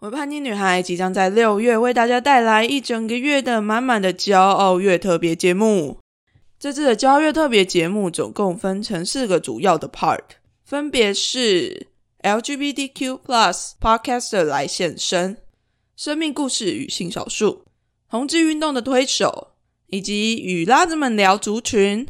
我叛逆女孩即将在六月为大家带来一整个月的满满的骄傲月特别节目。这次的骄傲月特别节目总共分成四个主要的 part，分别是 LGBTQ+ Podcaster 来现身、生命故事与性少数、同志运动的推手，以及与拉子们聊族群。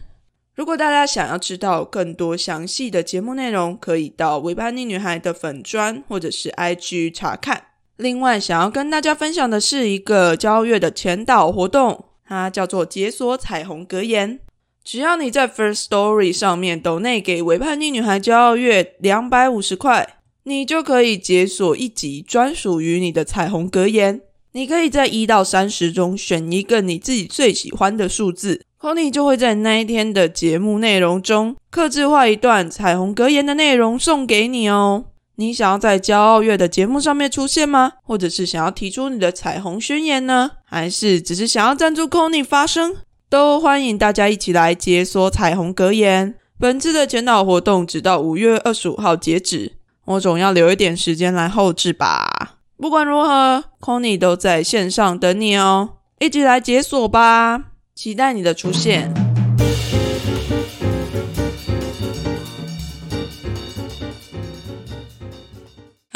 如果大家想要知道更多详细的节目内容，可以到维叛逆女孩的粉砖或者是 IG 查看。另外，想要跟大家分享的是一个交月的前导活动，它叫做解锁彩虹格言。只要你在 First Story 上面抖内给维叛逆女孩骄傲月两百五十块，你就可以解锁一集专属于你的彩虹格言。你可以在一到三十中选一个你自己最喜欢的数字，Conny 就会在那一天的节目内容中，刻制化一段彩虹格言的内容送给你哦。你想要在骄傲月的节目上面出现吗？或者是想要提出你的彩虹宣言呢？还是只是想要赞助 Conny 发声？都欢迎大家一起来解锁彩虹格言。本次的前导活动直到五月二十五号截止，我总要留一点时间来后置吧。不管如何，Conny 都在线上等你哦，一起来解锁吧！期待你的出现。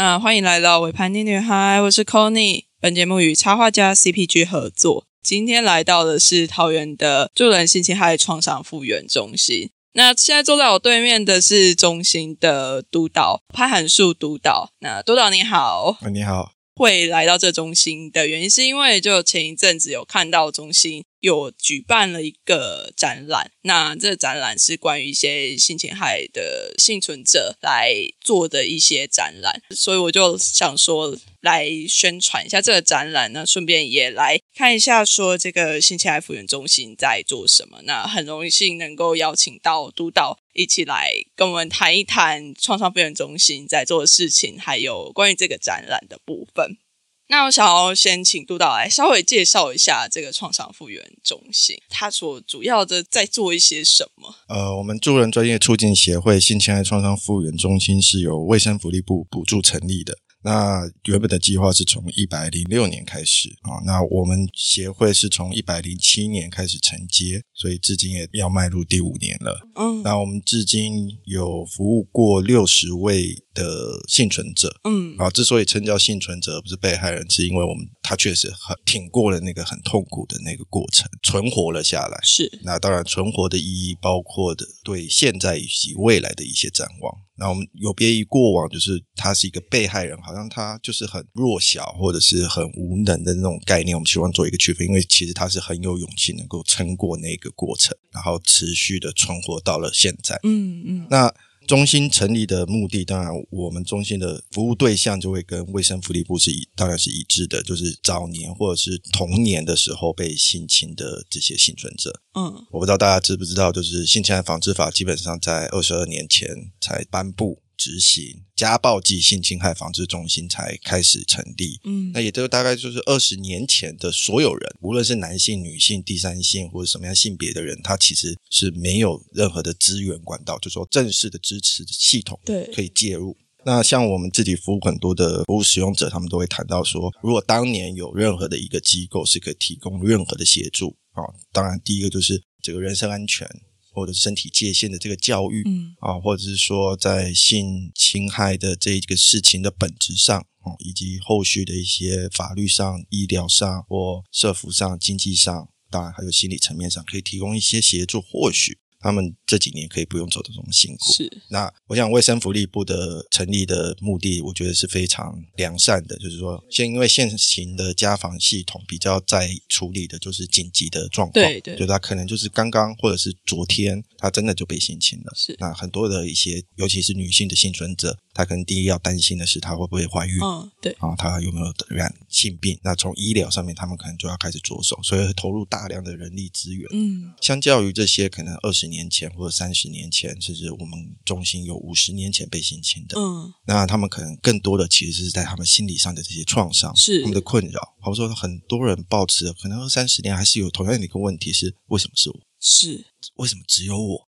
啊，欢迎来到《尾盘的女孩》，我是 Conny。本节目与插画家 CPG 合作。今天来到的是桃园的助人性侵害创伤复原中心。那现在坐在我对面的是中心的督导潘函树督导。那督导你好，你好。会来到这中心的原因，是因为就前一阵子有看到中心。有举办了一个展览，那这个展览是关于一些性侵害的幸存者来做的一些展览，所以我就想说来宣传一下这个展览，那顺便也来看一下说这个性侵害复原中心在做什么。那很荣幸能够邀请到督导一起来跟我们谈一谈创伤复原中心在做的事情，还有关于这个展览的部分。那我想要先请督导来稍微介绍一下这个创伤复原中心，它所主要的在做一些什么？呃，我们助人专业促进协会性侵害创伤复原中心是由卫生福利部补助成立的。那原本的计划是从一百零六年开始啊，那我们协会是从一百零七年开始承接，所以至今也要迈入第五年了。嗯，那我们至今有服务过六十位的幸存者。嗯，啊，之所以称叫幸存者不是被害人，是因为我们他确实很挺过了那个很痛苦的那个过程，存活了下来。是，那当然存活的意义包括的对现在以及未来的一些展望。那我们有别于过往，就是他是一个被害人，好像他就是很弱小或者是很无能的那种概念。我们希望做一个区分，因为其实他是很有勇气，能够撑过那个过程，然后持续的存活到了现在。嗯嗯，那。中心成立的目的，当然我们中心的服务对象就会跟卫生福利部是一，当然是一致的，就是早年或者是童年的时候被性侵的这些幸存者。嗯，我不知道大家知不知道，就是性侵害防治法基本上在二十二年前才颁布。执行家暴及性侵害防治中心才开始成立，嗯，那也就大概就是二十年前的所有人，无论是男性、女性、第三性或者什么样性别的人，他其实是没有任何的资源管道，就说正式的支持系统，对，可以介入。那像我们自己服务很多的服务使用者，他们都会谈到说，如果当年有任何的一个机构是可以提供任何的协助啊，当然第一个就是这个人身安全。或者身体界限的这个教育，嗯啊，或者是说在性侵害的这个事情的本质上，哦，以及后续的一些法律上、医疗上或社服上、经济上，当然还有心理层面上，可以提供一些协助，或许。他们这几年可以不用走的这么辛苦。是，那我想卫生福利部的成立的目的，我觉得是非常良善的，就是说，现因为现行的家访系统比较在处理的就是紧急的状况，对对，就他可能就是刚刚或者是昨天，他真的就被性侵了。是，那很多的一些，尤其是女性的幸存者。她可能第一要担心的是，她会不会怀孕？嗯，对啊，她有没有染性病？那从医疗上面，他们可能就要开始着手，所以投入大量的人力资源。嗯，相较于这些，可能二十年前或者三十年前，甚至我们中心有五十年前被性侵的，嗯，那他们可能更多的其实是在他们心理上的这些创伤，是他们的困扰。或者说，很多人抱持可能二三十年还是有同样的一个问题：是为什么是我？是为什么只有我？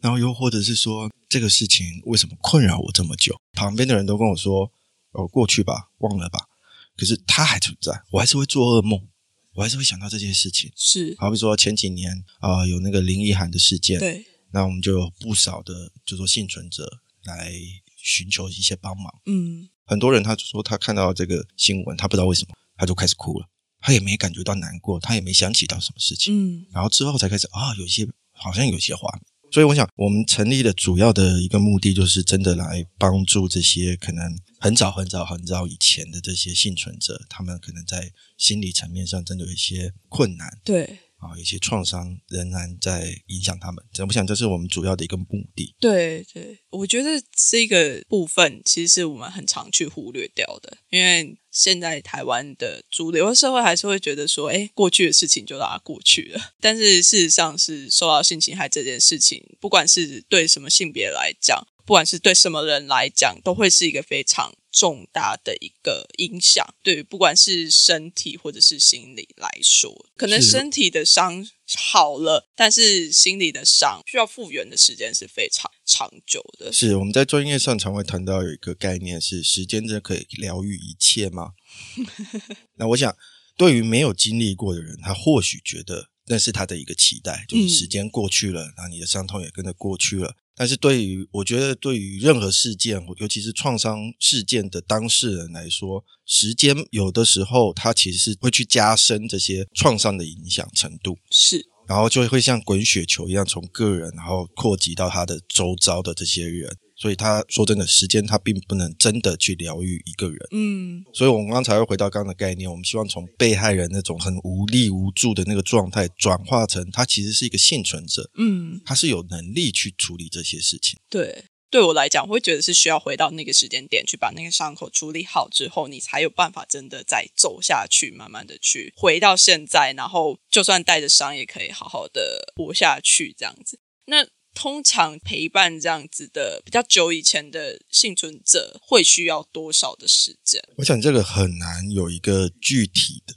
然后又或者是说，这个事情为什么困扰我这么久？旁边的人都跟我说：“哦，过去吧，忘了吧。”可是它还存在，我还是会做噩梦，我还是会想到这件事情。是，好比说前几年啊、有那个林奕涵的事件，对，那我们就有不少的就说幸存者来寻求一些帮忙。嗯，很多人他就说他看到这个新闻，他不知道为什么，他就开始哭了，他也没感觉到难过，他也没想起到什么事情，嗯，然后之后才开始啊，有一些好像有一些画面。所以我想，我们成立的主要的一个目的，就是真的来帮助这些可能很早很早很早以前的这些幸存者，他们可能在心理层面上真的有一些困难。对，啊，一些创伤仍然在影响他们。我想，这是我们主要的一个目的。对对，我觉得这个部分其实是我们很常去忽略掉的，因为现在台湾的主流社会还是会觉得说，哎，过去的事情就让它过去了。但是事实上是受到性侵害这件事情，不管是对什么性别来讲，不管是对什么人来讲，都会是一个非常重大的一个影响。对于不管是身体或者是心理来说，可能身体的伤好了，但是心理的伤需要复原的时间是非常长久的。是我们在专业上常会谈到有一个概念是时间真的可以疗愈一切吗？那我想，对于没有经历过的人，他或许觉得那是他的一个期待，就是时间过去了，然后你的伤痛也跟着过去了。但是对于我觉得，对于任何事件，尤其是创伤事件的当事人来说，时间有的时候它其实是会去加深这些创伤的影响程度。是，然后就会像滚雪球一样，从个人然后扩及到他的周遭的这些人。所以他说真的，时间他并不能真的去疗愈一个人。嗯，所以我们刚才会回到刚刚的概念，我们希望从被害人那种很无力无助的那个状态，转化成他其实是一个幸存者，嗯，他是有能力去处理这些事情。对。对我来讲，我会觉得是需要回到那个时间点去把那个伤口处理好之后，你才有办法真的再走下去，慢慢的去回到现在，然后就算带着伤也可以好好的活下去，这样子。那通常陪伴这样子的比较久以前的幸存者，会需要多少的时间？我想这个很难有一个具体的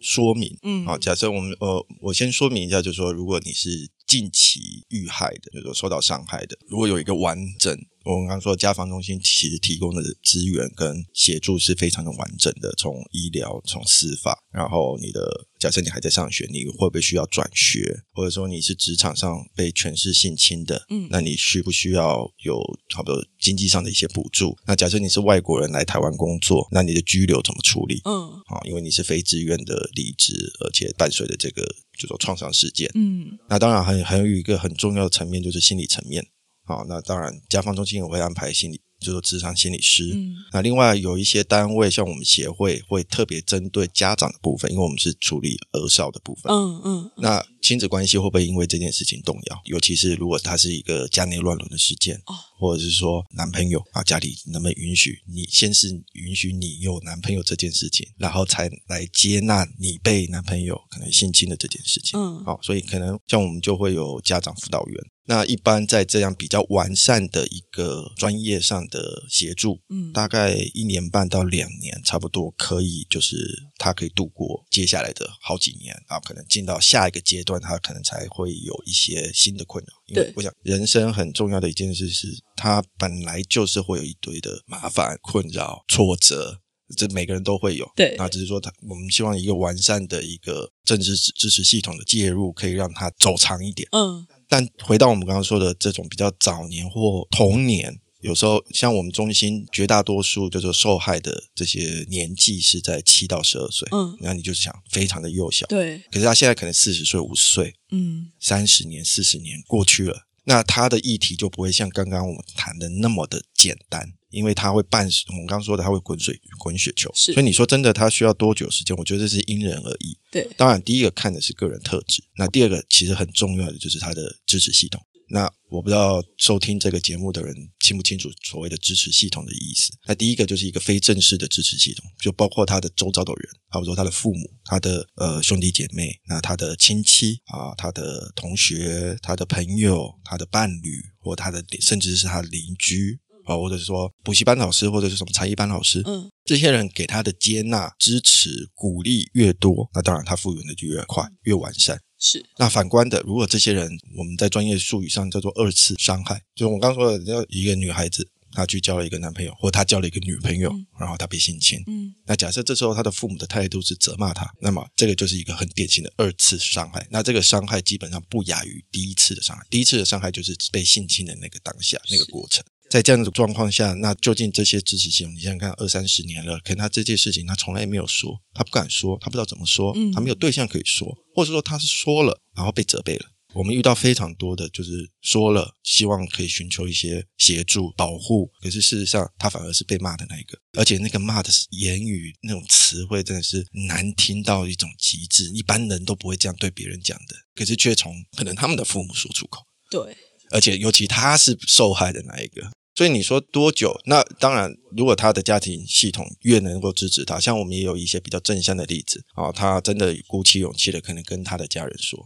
说明。嗯好，假设我们呃，我先说明一下，就是说，如果你是近期遇害的，就是说受到伤害的，如果有一个完整，我们刚刚说家防中心其实提供的资源跟协助是非常的完整的，从医疗、从司法，然后你的假设你还在上学，你会不会需要转学，或者说你是职场上被权势性侵的，嗯那你需不需要有差不多经济上的一些补助？那假设你是外国人来台湾工作，那你的居留怎么处理？嗯啊，因为你是非自愿的离职，而且伴随着这个就说创伤事件。嗯那当然还还有一个很重要的层面就是心理层面。好，那当然家访中心也会安排心理，就是说职场心理师。嗯那另外有一些单位，像我们协会会特别针对家长的部分，因为我们是处理儿少的部分。嗯嗯那亲子关系会不会因为这件事情动摇？尤其是如果它是一个家内乱伦的事件，哦或者是说男朋友啊，家里能不能允许你先是允许你有男朋友这件事情，然后才来接纳你被男朋友可能性侵的这件事情。嗯好、所以可能像我们就会有家长辅导员。那一般在这样比较完善的一个专业上的协助，嗯大概一年半到两年，差不多可以，就是他可以度过接下来的好几年，然后可能进到下一个阶段，他可能才会有一些新的困扰。因为对我想，人生很重要的一件事是，他本来就是会有一堆的麻烦、困扰、挫折。这每个人都会有，对那只是说他，我们希望一个完善的一个政治支持系统的介入，可以让他走长一点。嗯但回到我们刚刚说的这种比较早年或童年，有时候像我们中心绝大多数就是受害的这些年纪是在七到十二岁，嗯，那你就是想非常的幼小，对，可是他现在可能四十岁、五十岁、嗯三十年、四十年过去了，那他的议题就不会像刚刚我们谈的那么的简单。因为他会伴我们刚刚说的，他会滚水滚雪球，所以你说真的，他需要多久时间？我觉得这是因人而异。对，当然，第一个看的是个人特质，那第二个其实很重要的就是他的支持系统。那我不知道收听这个节目的人清不清楚所谓的支持系统的意思。那第一个就是一个非正式的支持系统，就包括他的周遭的人，好比说他的父母、他的呃兄弟姐妹、那他的亲戚啊、他的同学、他的朋友、他的伴侣，或他的甚至是他的邻居。啊，或者是说补习班老师，或者是什么才艺班老师，嗯这些人给他的接纳、支持、鼓励越多，那当然他复原的就越快、越完善。是，那反观的，如果这些人我们在专业术语上叫做二次伤害，就是我刚刚说的，要一个女孩子她去交了一个男朋友，或她交了一个女朋友，嗯然后她被性侵。嗯那假设这时候她的父母的态度是责骂她，那么这个就是一个很典型的二次伤害。那这个伤害基本上不亚于第一次的伤害。第一次的伤害就是被性侵的那个当下那个过程。在这样的状况下，那究竟这些支持系统，你想想看，二三十年了，可能他这件事情他从来没有说，他不敢说，他不知道怎么说，嗯他没有对象可以说，或者说他是说了，然后被责备了。我们遇到非常多的，就是说了，希望可以寻求一些协助、保护，可是事实上他反而是被骂的那一个，而且那个骂的是言语那种词汇真的是难听到一种极致，一般人都不会这样对别人讲的，可是却从可能他们的父母说出口，对，而且尤其他是受害的那一个。所以你说多久？那当然，如果他的家庭系统越能够支持他，像我们也有一些比较正向的例子啊、他真的鼓起勇气的，可能跟他的家人说，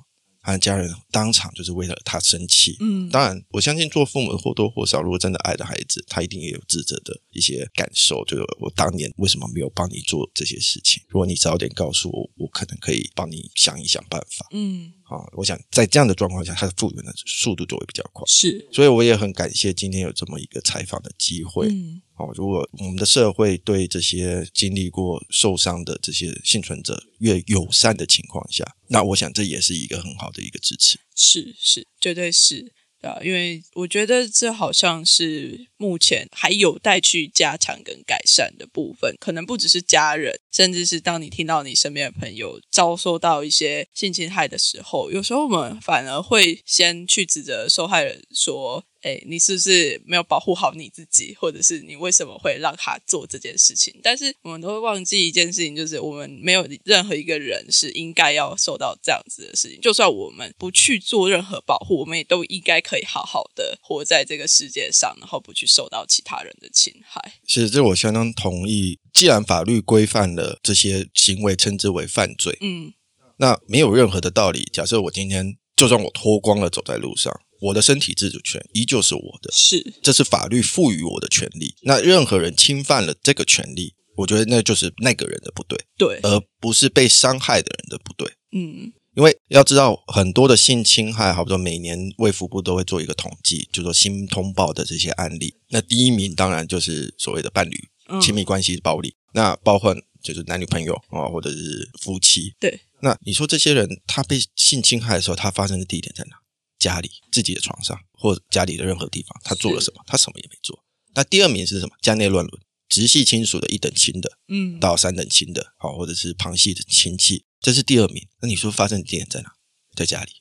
他的家人当场就是为了他生气。嗯当然，我相信做父母的或多或少，如果真的爱的孩子，他一定也有自责的一些感受，就是我当年为什么没有帮你做这些事情？如果你早点告诉我，我可能可以帮你想一想办法。嗯啊、我想在这样的状况下，他的复原的速度就会比较快。是，所以我也很感谢今天有这么一个采访的机会。嗯哦，如果我们的社会对这些经历过受伤的这些幸存者越友善的情况下，那我想这也是一个很好的一个支持。是是，绝对是。啊，因为我觉得这好像是目前还有待去加强跟改善的部分，可能不只是家人，甚至是当你听到你身边的朋友遭受到一些性侵害的时候，有时候我们反而会先去指责受害人说：“哎，你是不是没有保护好你自己，或者是你为什么会让他做这件事情？”但是我们都会忘记一件事情，就是我们没有任何一个人是应该要受到这样子的事情。就算我们不去做任何保护，我们也都应该可以好好的活在这个世界上，然后不去受到其他人的侵害。是，这我相当同意。既然法律规范了这些行为，称之为犯罪，嗯那没有任何的道理。假设我今天就算我脱光了走在路上，我的身体自主权依旧是我的，是，这是法律赋予我的权利。那任何人侵犯了这个权利，我觉得那就是那个人的不对，对，而不是被伤害的人的不对。嗯因为要知道，很多的性侵害，好比说每年卫福部都会做一个统计，就说新通报的这些案例，那第一名当然就是所谓的伴侣嗯，亲密关系暴力，那包括就是男女朋友啊、或者是夫妻。对，那你说这些人他被性侵害的时候，他发生的地点在哪？家里、自己的床上，或家里的任何地方，他做了什么？他什么也没做。那第二名是什么？家内乱伦，直系亲属的一等亲的，嗯到三等亲的，好，或者是旁系的亲戚，这是第二名。那你说发生的地点在哪？在家里，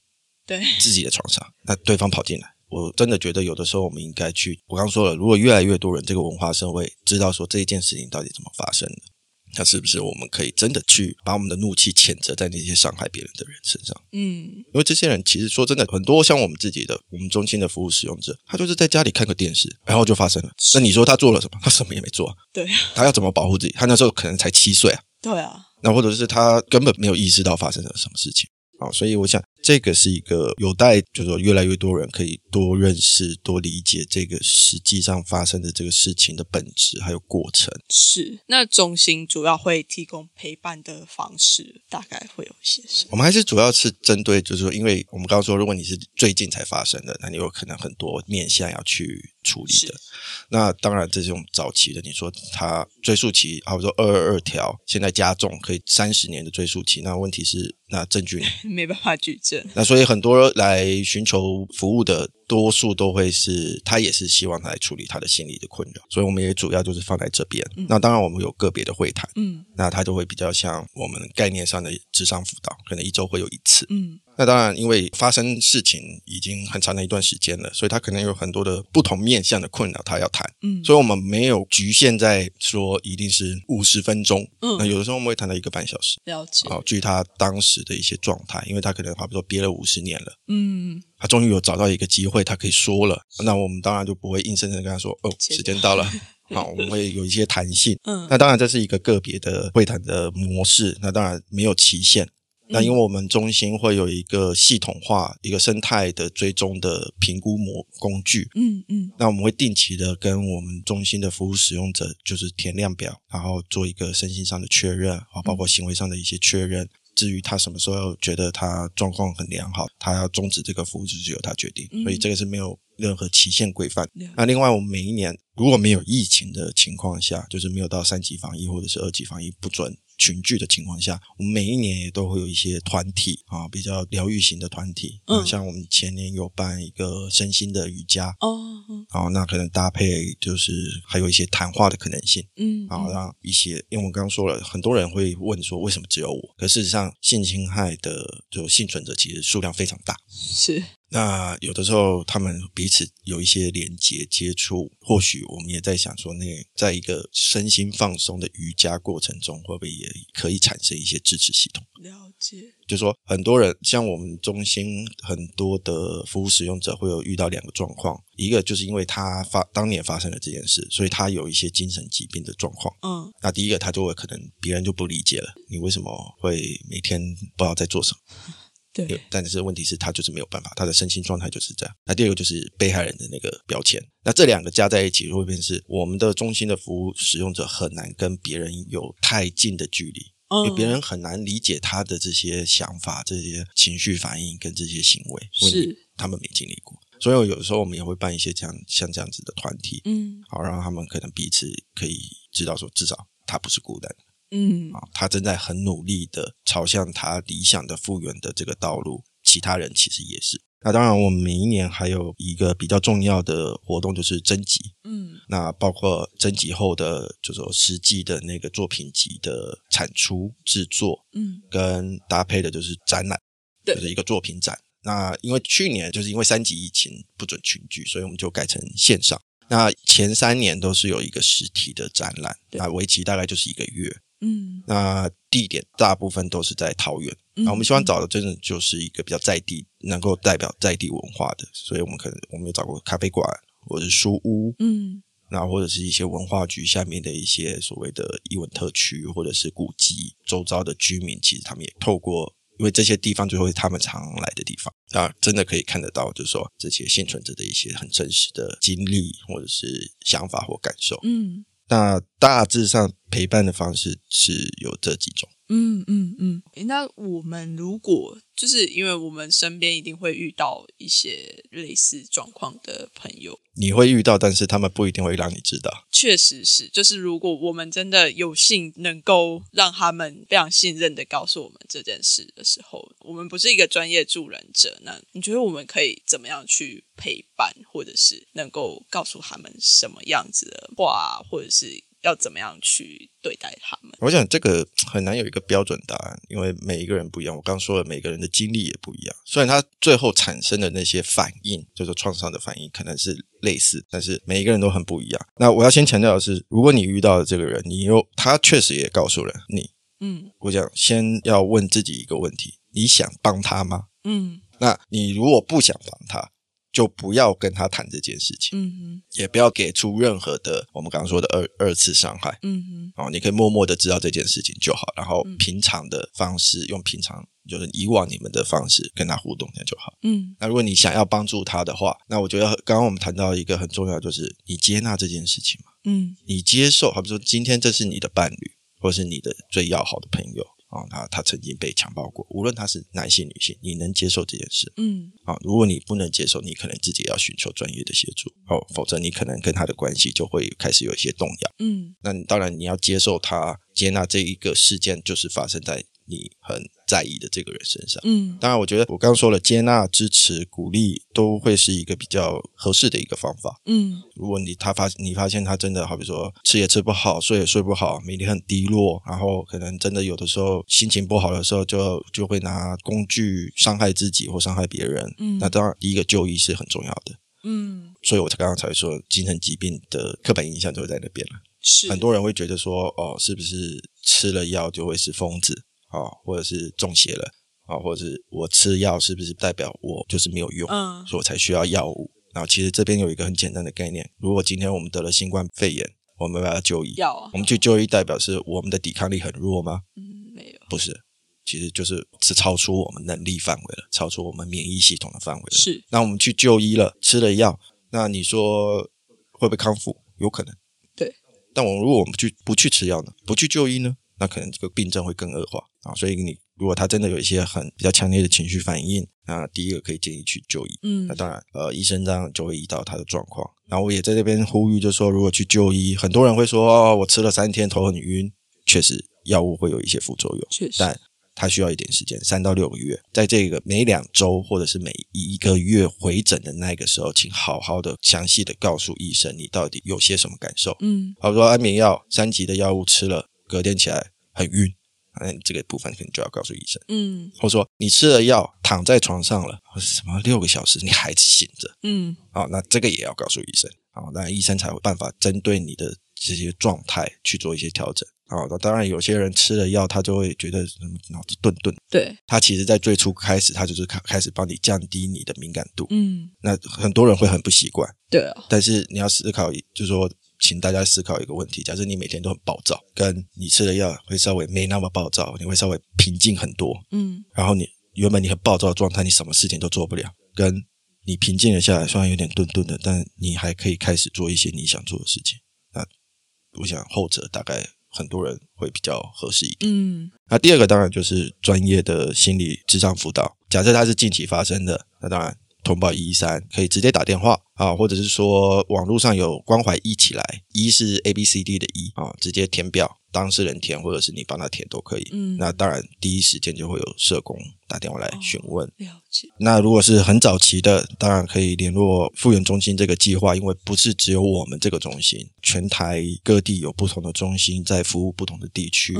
对，自己的床上。那对方跑进来，我真的觉得有的时候我们应该去，我刚说了，如果越来越多人这个文化社会知道说这一件事情到底怎么发生的，那是不是我们可以真的去把我们的怒气谴责在那些伤害别人的人身上？嗯因为这些人其实说真的，很多像我们自己的我们中心的服务使用者，他就是在家里看个电视，然后就发生了。那你说他做了什么？他什么也没做啊。对啊，他要怎么保护自己？他那时候可能才七岁啊。对啊，那或者是他根本没有意识到发生了什么事情啊、所以我想这个是一个有待，就是说越来越多人可以多认识、多理解这个实际上发生的这个事情的本质还有过程。是。那中心主要会提供陪伴的方式，大概会有一些什么？我们还是主要是针对，就是说，因为我们刚刚说，如果你是最近才发生的，那你有可能很多面向要去处理的。那当然，这种早期的，你说它追溯期，好比说二二二条，现在加重可以三十年的追溯期，那问题是，那证据？没办法举证。那所以很多来寻求服务的，多数都会是他也是希望他来处理他的心理的困扰，所以我们也主要就是放在这边。那当然我们有个别的会谈，嗯那他就会比较像我们概念上的智商辅导，可能一周会有一次。嗯那当然，因为发生事情已经很长的一段时间了，所以他可能有很多的不同面向的困扰，他要谈。嗯，所以我们没有局限在说一定是五十分钟，嗯那有的时候我们会谈到一个半小时。了解。好，据他当时的一些状态，因为他可能好比说憋了五十年了，嗯，他终于有找到一个机会，他可以说了，那我们当然就不会硬生生地跟他说，哦，切时间到了。好，我们会有一些弹性。嗯那当然这是一个个别的会谈的模式，那当然没有期限。那因为我们中心会有一个系统化、一个生态的追踪的评估模工具，嗯嗯那我们会定期的跟我们中心的服务使用者就是填量表，然后做一个身心上的确认啊，包括行为上的一些确认。至于他什么时候觉得他状况很良好，他要终止这个服务就是由他决定，嗯所以这个是没有任何期限规范。了那另外，我们每一年如果没有疫情的情况下，就是没有到三级防疫或者是二级防疫不准群聚的情况下，我们每一年也都会有一些团体啊，比较疗愈型的团体。嗯啊像我们前年有办一个身心的瑜伽，哦，嗯哦，那可能搭配就是还有一些谈话的可能性。嗯，好，让一些，因为我们刚刚说了，很多人会问说，为什么只有我？可事实上，性侵害的就幸存者其实数量非常大。是，那有的时候他们彼此有一些连接接触，或许我们也在想说，那在一个身心放松的瑜伽过程中，会不会也可以产生一些支持系统？了解，就说很多人像我们中心很多的服务使用者会有遇到两个状况，一个就是因为他发当年发生了这件事，所以他有一些精神疾病的状况。嗯，那第一个他就会可能别人就不理解了，你为什么会每天不知道在做什么？对，但是问题是，他就是没有办法，他的身心状态就是这样。那第二个就是被害人的那个标签，那这两个加在一起，就会变成是我们的中心的服务使用者很难跟别人有太近的距离，因为嗯，别人很难理解他的这些想法、这些情绪反应跟这些行为，是他们没经历过。所以有的时候我们也会办一些这样像这样子的团体，嗯好让他们可能彼此可以知道说，至少他不是孤单的。嗯啊，他正在很努力的朝向他理想的复原的这个道路，其他人其实也是。那当然，我们每一年还有一个比较重要的活动，就是征集。嗯那包括征集后的，就是说实际的那个作品集的产出、制作，嗯，跟搭配的就是展览，对就是一个作品展。那因为去年就是因为三级疫情不准群聚，所以我们就改成线上。那前三年都是有一个实体的展览，对那为期大概就是一个月。嗯，那地点大部分都是在桃园，嗯那我们希望找的真的就是一个比较在地，能够代表在地文化的，所以我们可能我们有找过咖啡馆或者是书屋，嗯那或者是一些文化局下面的一些所谓的艺文特区或者是古迹，周遭的居民其实他们也透过。因为这些地方就会是他们常来的地方，那真的可以看得到，就是说这些幸存者的一些很真实的经历，或者是想法或感受。嗯那大致上陪伴的方式是有这几种。嗯嗯嗯，诶那我们如果就是因为我们身边一定会遇到一些类似状况的朋友，你会遇到，但是他们不一定会让你知道。确实是，就是如果我们真的有幸能够让他们非常信任的告诉我们这件事的时候，我们不是一个专业助人者，那你觉得我们可以怎么样去陪伴，或者是能够告诉他们什么样子的话，或者是要怎么样去对待他们？我想这个很难有一个标准答案，因为每一个人不一样。我刚说了，每个人的经历也不一样。虽然他最后产生的那些反应，就是创伤的反应，可能是类似，但是每一个人都很不一样。那我要先强调的是，如果你遇到的这个人，你又他确实也告诉了你，嗯我想先要问自己一个问题：你想帮他吗？嗯那你如果不想帮他，就不要跟他谈这件事情，嗯哼。也不要给出任何的我们刚刚说的二二次伤害。嗯哼。哦，你可以默默的知道这件事情就好，然后平常的方式，用平常就是以往你们的方式跟他互动，这样就好。嗯。那如果你想要帮助他的话，那我觉得刚刚我们谈到一个很重要，就是你接纳这件事情嘛，嗯。你接受，好比说今天这是你的伴侣，或是你的最要好的朋友啊、哦，他他曾经被强暴过，无论他是男性女性，你能接受这件事嗯。啊、如果你不能接受，你可能自己要寻求专业的协助哦，否则你可能跟他的关系就会开始有一些动摇。嗯。那当然你要接受他，接纳这一个事件就是发生在你很在意的这个人身上。嗯当然，我觉得我刚刚说了，接纳、支持、鼓励都会是一个比较合适的一个方法。嗯如果你他发你发现他真的好比说吃也吃不好，睡也睡不好，每天很低落，然后可能真的有的时候心情不好的时候就就会拿工具伤害自己或伤害别人。嗯那当然第一个就医是很重要的，嗯，所以我才刚刚才说精神疾病的刻板印象就会在那边了。是很多人会觉得说，哦，是不是吃了药就会是疯子啊、哦，或者是中邪了啊、哦，或者是我吃药是不是代表我就是没有用，嗯所以我才需要药物？然后其实这边有一个很简单的概念，如果今天我们得了新冠肺炎，我们要不要就医？要啊我们去就医代表是我们的抵抗力很弱吗？嗯没有不是，其实就是是超出我们能力范围了，超出我们免疫系统的范围了。是那我们去就医了，吃了药，那你说会不会康复？有可能。对。但我如果我们去不去吃药呢？不去就医呢？那可能这个病症会更恶化啊。所以你如果他真的有一些很比较强烈的情绪反应，那第一个可以建议去就医。嗯那当然，呃，医生这样就会医到他的状况。然后我也在这边呼吁，就是说，如果去就医，很多人会说，哦，我吃了三天，头很晕，确实药物会有一些副作用，确实但它需要一点时间，三到六个月，在这个每两周或者是每一个月回诊的那个时候，请好好的详细的告诉医生你到底有些什么感受。嗯好比说安眠药三级的药物吃了，隔天起来很晕，那这个部分可能就要告诉医生。嗯。或者说你吃了药躺在床上了，或是什么六个小时你还醒着，嗯。好、那这个也要告诉医生，好、那医生才有办法针对你的这些状态去做一些调整。好、那当然有些人吃了药，他就会觉得嗯脑子顿顿，对，他其实在最初开始，他就是开开始帮你降低你的敏感度。嗯。那很多人会很不习惯，对啊，但是你要思考，就是说，请大家思考一个问题：假设你每天都很暴躁，跟你吃的药会稍微没那么暴躁，你会稍微平静很多，嗯然后你原本你很暴躁的状态，你什么事情都做不了，跟你平静了下来，虽然有点顿顿的，但你还可以开始做一些你想做的事情。那我想后者大概很多人会比较合适一点。嗯那第二个当然就是专业的心理智商辅导。假设它是近期发生的，那当然通报一一三可以直接打电话啊，或者是说网络上有关怀一起来，一是 A B C D 的一啊，直接填表，当事人填或者是你帮他填都可以。嗯那当然第一时间就会有社工打电话来询问。了解，那如果是很早期的，当然可以联络复原中心这个计划，因为不是只有我们这个中心，全台各地有不同的中心在服务不同的地区。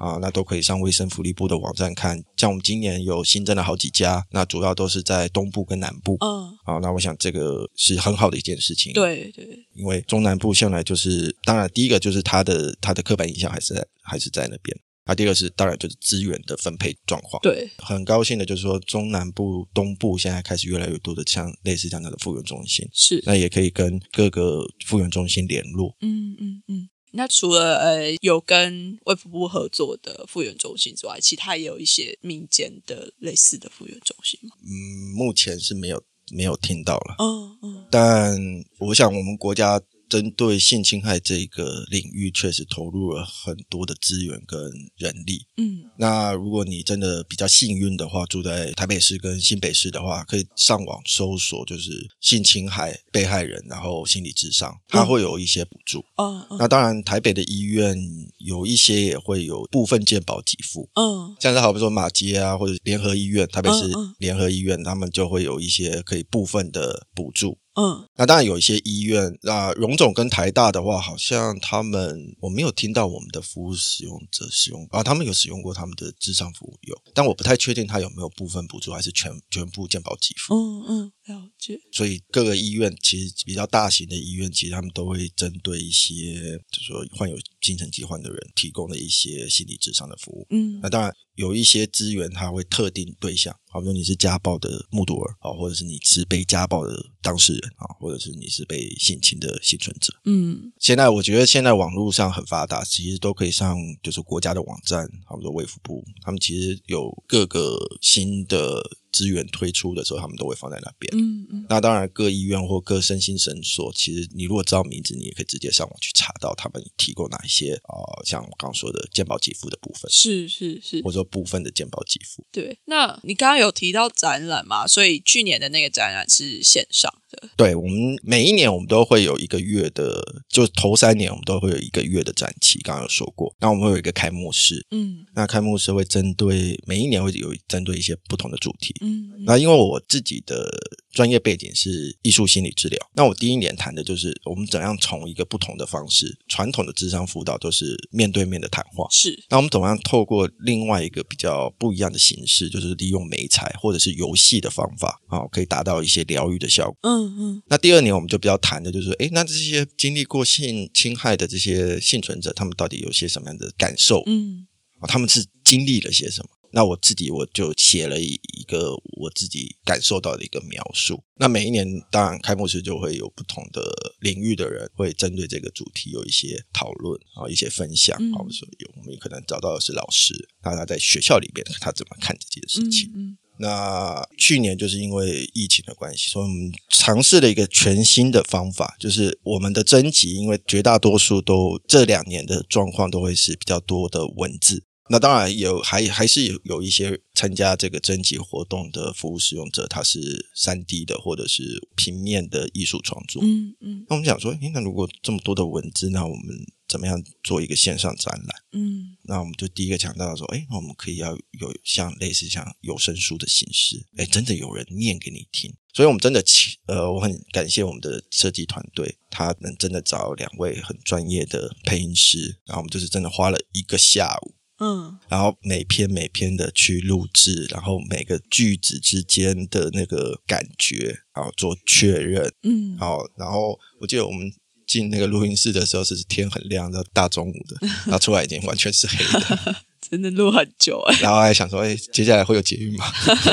啊，那都可以上卫生福利部的网站看。像我们今年有新增了好几家，那主要都是在东部跟南部。嗯，啊，那我想这个是很好的一件事情。，对对，因为中南部向来就是，当然第一个就是它的它的刻板印象还是在还是在那边。啊，第二个是当然就是资源的分配状况。对，很高兴的就是说，中南部、东部现在开始越来越多的像类似这样的复原中心，是，那也可以跟各个复原中心联络。嗯嗯嗯。那除了呃有跟卫福部合作的复原中心之外，其他也有一些民间的类似的复原中心吗？嗯，目前是没有没有听到了。嗯嗯但我想，我们国家针对性侵害这个领域，确实投入了很多的资源跟人力。嗯那如果你真的比较幸运的话，住在台北市跟新北市的话，可以上网搜索，就是性侵害被害人，然后心理智商，它会有一些补助。哦嗯那当然，台北的医院有一些也会有部分健保给付，嗯像是好比说马街啊，或者联合医院，台北市嗯嗯联合医院，他们就会有一些可以部分的补助。嗯那当然有一些医院，那荣总跟台大的话，好像他们我没有听到我们的服务使用者使用啊，他们有使用过他们的智商服务有，但我不太确定他有没有部分补助还是全全部健保给付。嗯嗯，了解。所以各个医院其实比较大型的医院，其实他们都会针对一些就是说患有精神疾患的人提供的一些心理智商的服务。嗯那当然有一些资源，它会特定对象，好比说你是家暴的目睹儿啊，或者是你是被家暴的当事人啊，或者是你是被性侵的幸存者。嗯现在我觉得现在网络上很发达，其实都可以上就是国家的网站，好比说卫福部，他们其实有各个新的资源推出的时候，他们都会放在那边。嗯嗯那当然，各医院或各身心诊所，其实你如果知道名字，你也可以直接上网去查到他们提供哪一些呃，像我刚刚说的健保给付的部分，是是是或，者说部分的健保给付。对。那你刚刚有提到展览嘛？所以去年的那个展览是线上的。对我们每一年我们都会有一个月的，就头三年我们都会有一个月的展期，刚刚有说过。那我们会有一个开幕式，嗯那开幕式会针对每一年会有针对一些不同的主题。嗯那因为我自己的专业背景是艺术心理治疗，那我第一年谈的就是我们怎样从一个不同的方式，传统的智商辅导都是面对面的谈话，是那我们怎么样透过另外一个比较不一样的形式，就是利用美材或者是游戏的方法啊、可以达到一些疗愈的效果。嗯嗯那第二年我们就比较谈的就是，哎，那这些经历过性侵害的这些幸存者，他们到底有些什么样的感受？嗯啊，他们是经历了些什么？那我自己我就写了一一个我自己感受到的一个描述。那每一年当然开幕式就会有不同的领域的人会针对这个主题有一些讨论啊，一些分享嗯啊，所以我们也可能找到的是老师，那他在学校里面他怎么看这件事情。嗯那去年就是因为疫情的关系，所以我们尝试了一个全新的方法，就是我们的征集，因为绝大多数都这两年的状况都会是比较多的文字。那当然有，还还是有有一些参加这个征集活动的服务使用者，他是三 D 的或者是平面的艺术创作。嗯嗯那我们想说，诶，那如果这么多的文字，那我们怎么样做一个线上展览？嗯那我们就第一个强调说，哎，那我们可以要有像类似像有声书的形式，哎，真的有人念给你听。所以，我们真的请呃，我很感谢我们的设计团队，他能真的找两位很专业的配音师，然后我们就是真的花了一个下午，嗯。然后每篇每篇的去录制，然后每个句子之间的那个感觉，然后做确认，嗯，好，然后我记得我们进那个录音室的时候是天很亮的大中午的，然后出来已经完全是黑的，真的录很久哎。然后还想说，哎，接下来会有捷运吗？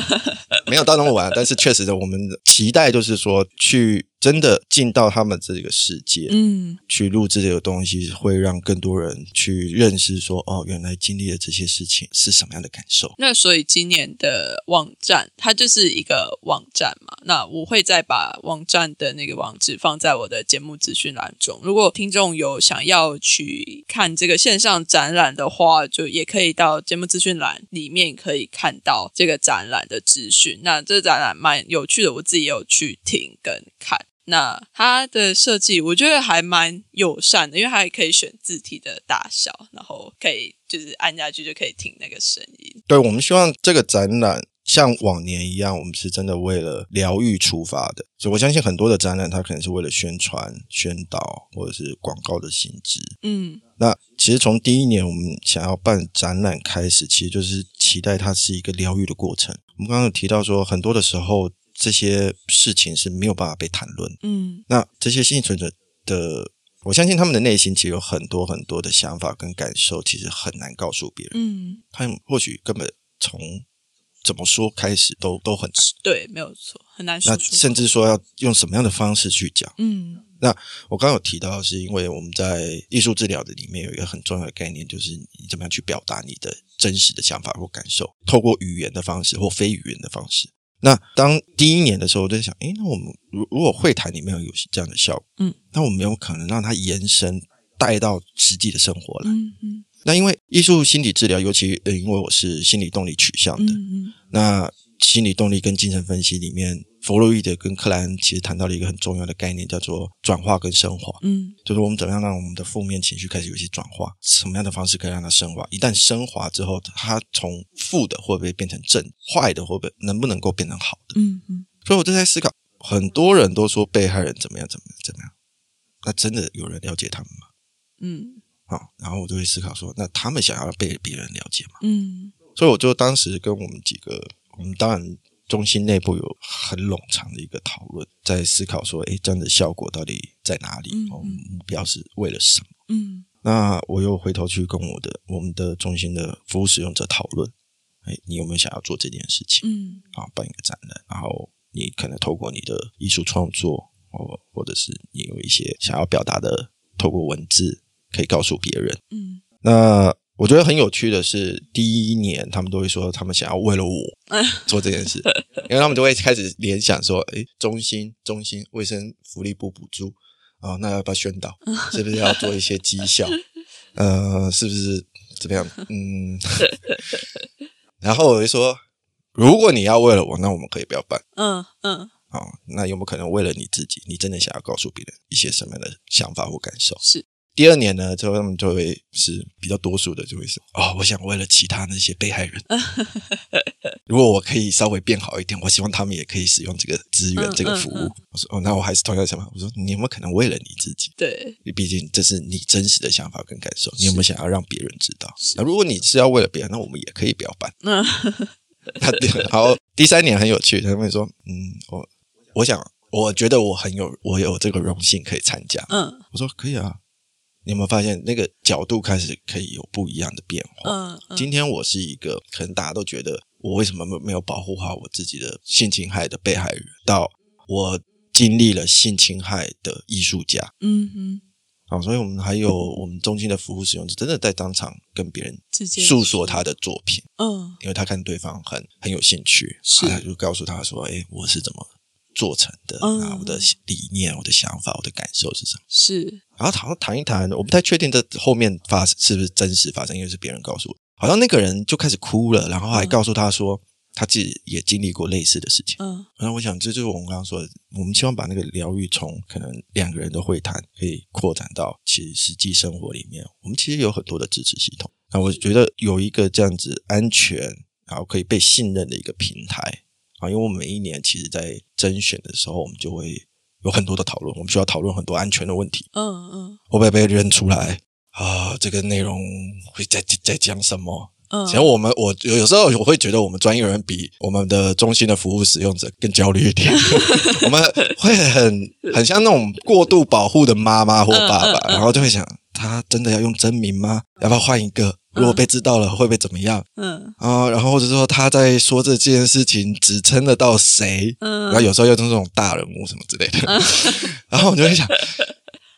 没有到那么晚，但是确实的，我们期待就是说去真的进到他们这个世界，嗯去录制这个东西，会让更多人去认识说，哦，原来经历了这些事情是什么样的感受。那所以今年的网站它就是一个网站嘛，那我会再把网站的那个网址放在我的节目资讯栏中。如果听众有想要去看这个线上展览的话，就也可以到节目资讯栏里面可以看到这个展览的资讯。那这个展览蛮有趣的，我自己也有去听跟看。那它的设计我觉得还蛮友善的，因为它还可以选字体的大小，然后可以就是按下去就可以听那个声音。对，我们希望这个展览像往年一样，我们是真的为了疗愈出发的。所以我相信很多的展览，它可能是为了宣传、宣导或者是广告的性质。嗯那其实从第一年我们想要办展览开始，其实就是期待它是一个疗愈的过程。我们刚刚有提到说，很多的时候这些事情是没有办法被谈论。嗯那这些幸存者的，我相信他们的内心其实有很多很多的想法跟感受，其实很难告诉别人。嗯，他们或许根本从怎么说开始都都很难，对，没有错，很难那说那。甚至说要用什么样的方式去讲。嗯我刚刚有提到，是因为我们在艺术治疗的里面有一个很重要的概念，就是你怎么样去表达你的真实的想法或感受，透过语言的方式或非语言的方式。那当第一年的时候，我就在想，诶，那我们如如果会谈里面有这样的效果，嗯，那我们有可能让它延伸带到实际的生活来。嗯嗯那因为艺术心理治疗，尤其呃，因为我是心理动力取向的，嗯那心理动力跟精神分析里面，弗洛伊德跟克莱恩其实谈到了一个很重要的概念，叫做转化跟升华。嗯就是我们怎么样让我们的负面情绪开始有一些转化，什么样的方式可以让它升华？一旦升华之后，它从负的会不会变成正，坏的会不会能不能够变成好的？嗯嗯所以我就在思考，很多人都说被害人怎么样怎么样怎么样，那真的有人了解他们吗？嗯好、然后我就会思考说，那他们想要被别人了解吗？嗯所以我就当时跟我们几个，我们当然中心内部有很冗长的一个讨论，在思考说，哎，这样的效果到底在哪里？嗯哦，目标是为了什么？嗯那我又回头去跟我的我们的中心的服务使用者讨论，哎，你有没有想要做这件事情？嗯啊，办一个展览，然后你可能透过你的艺术创作，或或者是你有一些想要表达的，透过文字可以告诉别人。嗯那我觉得很有趣的是，第一年他们都会说他们想要为了我 做这件事，因为他们就会开始联想说，诶，中心中心卫生福利部补助啊、那要不要宣导？是不是要做一些绩效？呃，是不是怎么样？嗯，然后我就说，如果你要为了我，那我们可以不要办。嗯嗯哦、那有没有可能为了你自己，你真的想要告诉别人一些什么样的想法或感受？是第二年呢，之后他们就会是比较多数的，就会是哦，我想为了其他那些被害人，如果我可以稍微变好一点，我希望他们也可以使用这个资源、嗯这个服务。嗯嗯我说哦，那我还是同样的想法。我说你有没有可能为了你自己？对毕竟这是你真实的想法跟感受，你有没有想要让别人知道？那如果你是要为了别人，那我们也可以不要办。嗯那然后第三年很有趣，他们说，嗯，我我想，我觉得我很有，我有这个荣幸可以参加。嗯我说可以啊，你有没有发现那个角度开始可以有不一样的变化？嗯嗯今天我是一个可能大家都觉得我为什么没没有保护好我自己的性侵害的被害人，到我经历了性侵害的艺术家嗯哼。好，所以我们还有我们中心的服务使用者真的在当场跟别人直接诉说他的作品，嗯因为他看对方很很有兴趣，是他就告诉他说：“哎，我是怎么做成的、嗯啊？我的理念、我的想法、我的感受是什么？”是然后好像谈一谈，我不太确定这后面发是不是真实发生，因为是别人告诉我，好像那个人就开始哭了，然后还嗯告诉他说。他自己也经历过类似的事情，嗯然后我想，这就是我们刚刚说的，我们希望把那个疗愈从可能两个人的会谈，可以扩展到其实实际生活里面。我们其实有很多的支持系统，那我觉得有一个这样子安全，然后可以被信任的一个平台啊，因为我们每一年其实在甄选的时候，我们就会有很多的讨论，我们需要讨论很多安全的问题，嗯嗯会不会被认出来啊？这个内容会在在讲什么？嗯，其实我们我有有时候我会觉得我们专业人比我们的中心的服务使用者更焦虑一点，我们会很 很像那种过度保护的妈妈或爸爸，嗯嗯嗯然后就会想他真的要用真名吗？要不要换一个？如果被知道了会被怎么样嗯啊？然后或者说他在说这件事情指称得到谁？嗯，然后有时候又是那种大人物什么之类的，然后我就会想，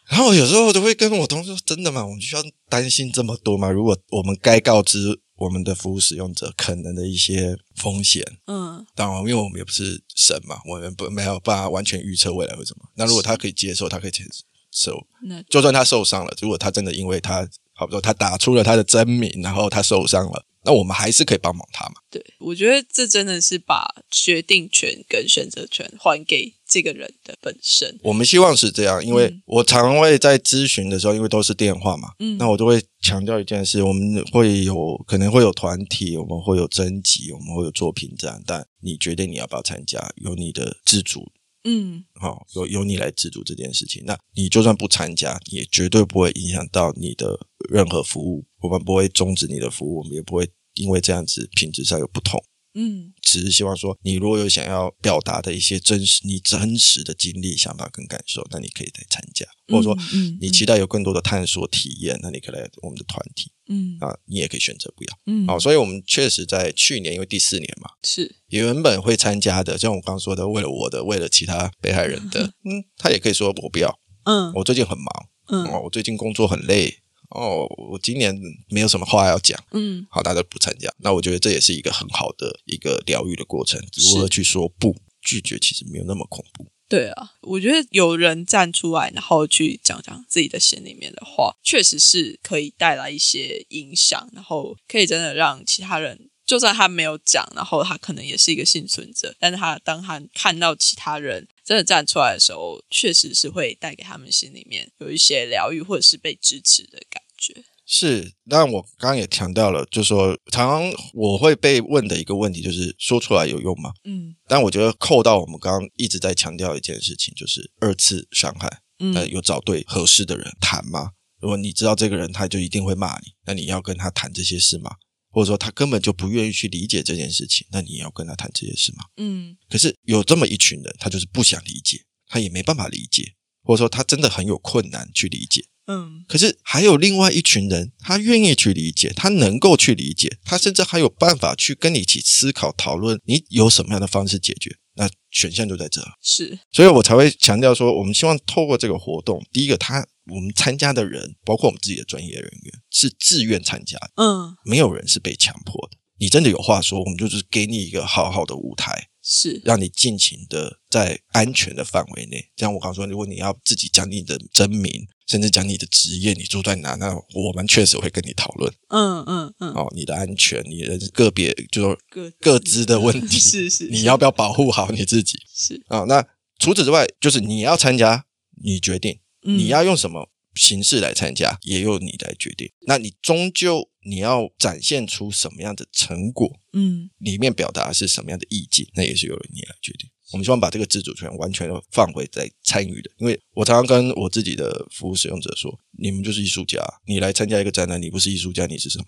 然后有时候我就会跟我同事说：“真的吗？我们需要担心这么多吗？如果我们该告知我们的服务使用者可能的一些风险，嗯当然，因为我们也不是神嘛，我们不没有办法完全预测未来会怎么。那如果他可以接受，他可以接受，就算他受伤了，如果他真的因为他，好比说他打出了他的真名，然后他受伤了，那我们还是可以帮忙他嘛。对，我觉得这真的是把决定权跟选择权还给这个人的本身。我们希望是这样，因为嗯我常会在咨询的时候，因为都是电话嘛，嗯那我都会强调一件事：我们会有可能会有团体，我们会有征集，我们会有作品展，但你决定你要不要参加，有你的自主，嗯好、由由你来自主这件事情。那你就算不参加，也绝对不会影响到你的任何服务，我们不会终止你的服务，我们也不会因为这样子品质上有不同。嗯。只是希望说，你如果有想要表达的一些真实、你真实的经历、想法跟感受，那你可以来参加，或者说嗯你期待有更多的探索体验，那你可以来我们的团体嗯。啊，你也可以选择不要。嗯，好，所以我们确实在去年，因为第四年嘛，是。原本会参加的，像我刚刚说的，为了我的，为了其他被害人的，嗯，他也可以说我不要，嗯。我最近很忙，嗯。哦，我最近工作很累，哦，我今年没有什么话要讲。嗯好，大家不参加。那我觉得这也是一个很好的一个疗愈的过程。如何去说不，拒绝其实没有那么恐怖。对啊，我觉得有人站出来，然后去讲讲自己的心里面的话，确实是可以带来一些影响，然后可以真的让其他人，就算他没有讲，然后他可能也是一个幸存者，但是他当他看到其他人真的站出来的时候，确实是会带给他们心里面有一些疗愈或者是被支持的感觉。是，但我刚刚也强调了，就是说，常常我会被问的一个问题就是说出来有用吗？嗯但我觉得扣到我们刚刚一直在强调一件事情，就是二次伤害。呃，嗯有找对合适的人谈吗？如果你知道这个人他就一定会骂你，那你要跟他谈这些事吗？或者说他根本就不愿意去理解这件事情，那你也要跟他谈这些事吗？嗯可是有这么一群人，他就是不想理解，他也没办法理解，或者说他真的很有困难去理解。嗯。可是还有另外一群人，他愿意去理解，他能够去理解，他甚至还有办法去跟你一起思考、讨论，你有什么样的方式解决。那选项就在这，是。所以我才会强调说，我们希望透过这个活动，第一个，他我们参加的人，包括我们自己的专业人员，是自愿参加的，嗯。没有人是被强迫的。你真的有话说，我们就是给你一个好好的舞台，是。让你尽情的在安全的范围内。像我刚刚说，如果你要自己讲你的真名，甚至讲你的职业，你住在哪，那我们确实会跟你讨论。嗯嗯嗯。哦，你的安全，你的个别就说各各自的问题，是是你要不要保护好你自己。是。啊、那除此之外，就是你要参加，你决定。嗯。你要用什么形式来参加，也由你来决定。那你终究你要展现出什么样的成果，嗯。里面表达的是什么样的意境，那也是由你来决定。我们希望把这个自主权完全的放回在参与的，因为我常常跟我自己的服务使用者说：“你们就是艺术家，你来参加一个展览，你不是艺术家，你是什么？”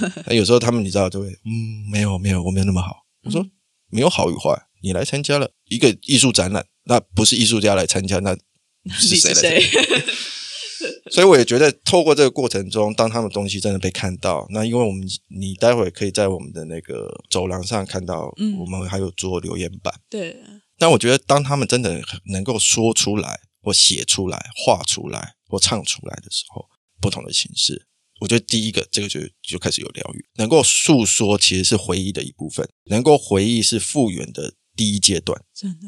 那有时候他们你知道就会嗯，没有没有，我没有那么好。我说没有好与坏，你来参加了一个艺术展览，那不是艺术家来参加，那是你谁是来参加？谁？所以我也觉得，透过这个过程中，当他们东西真的被看到，那因为我们你待会可以在我们的那个走廊上看到，嗯我们还有做留言板。对，但我觉得，当他们真的能够说出来，或写出来、画出来，或或唱出来的时候，不同的形式。我觉得第一个，这个就就开始有疗愈，能够诉说其实是回忆的一部分，能够回忆是复原的第一阶段。真的，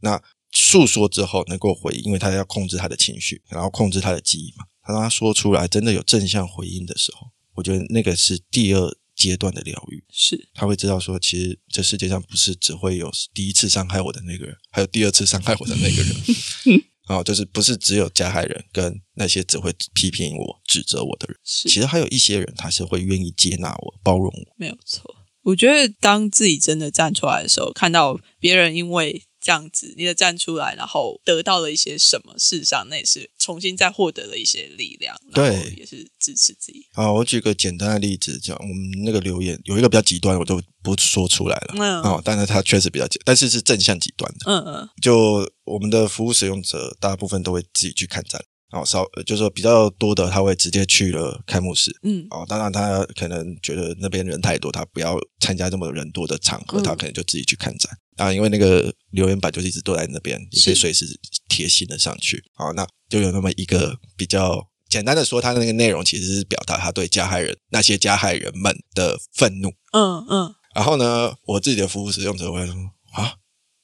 那诉说之后能够回应，因为他要控制他的情绪，然后控制他的记忆嘛。他让他说出来，真的有正向回应的时候，我觉得那个是第二阶段的疗愈。是他会知道说，其实这世界上不是只会有第一次伤害我的那个人，还有第二次伤害我的那个人。哦，就是不是只有加害人跟那些只会批评我、指责我的人，是，其实还有一些人他是会愿意接纳我、包容我。没有错。我觉得当自己真的站出来的时候，看到别人因为这样子，你的站出来，然后得到了一些什么，事实上那也是重新再获得了一些力量，对也是支持自己。啊，我举个简单的例子，讲我们那个留言有一个比较极端，我就不说出来了。嗯哦，但是它确实比较极，但是是正向极端的。嗯嗯，就我们的服务使用者，大部分都会自己去看展，哦，稍呃就是说比较多的，他会直接去了开幕式。嗯哦，当然他可能觉得那边人太多，他不要参加这么人多的场合，嗯他可能就自己去看展。啊，因为那个留言板就是一直都在那边，你可以随时贴心的上去。好，那就有那么一个比较简单的说，他的那个内容其实是表达他对加害人那些加害人们的愤怒。嗯嗯，然后呢，我自己的服务使用者会说啊，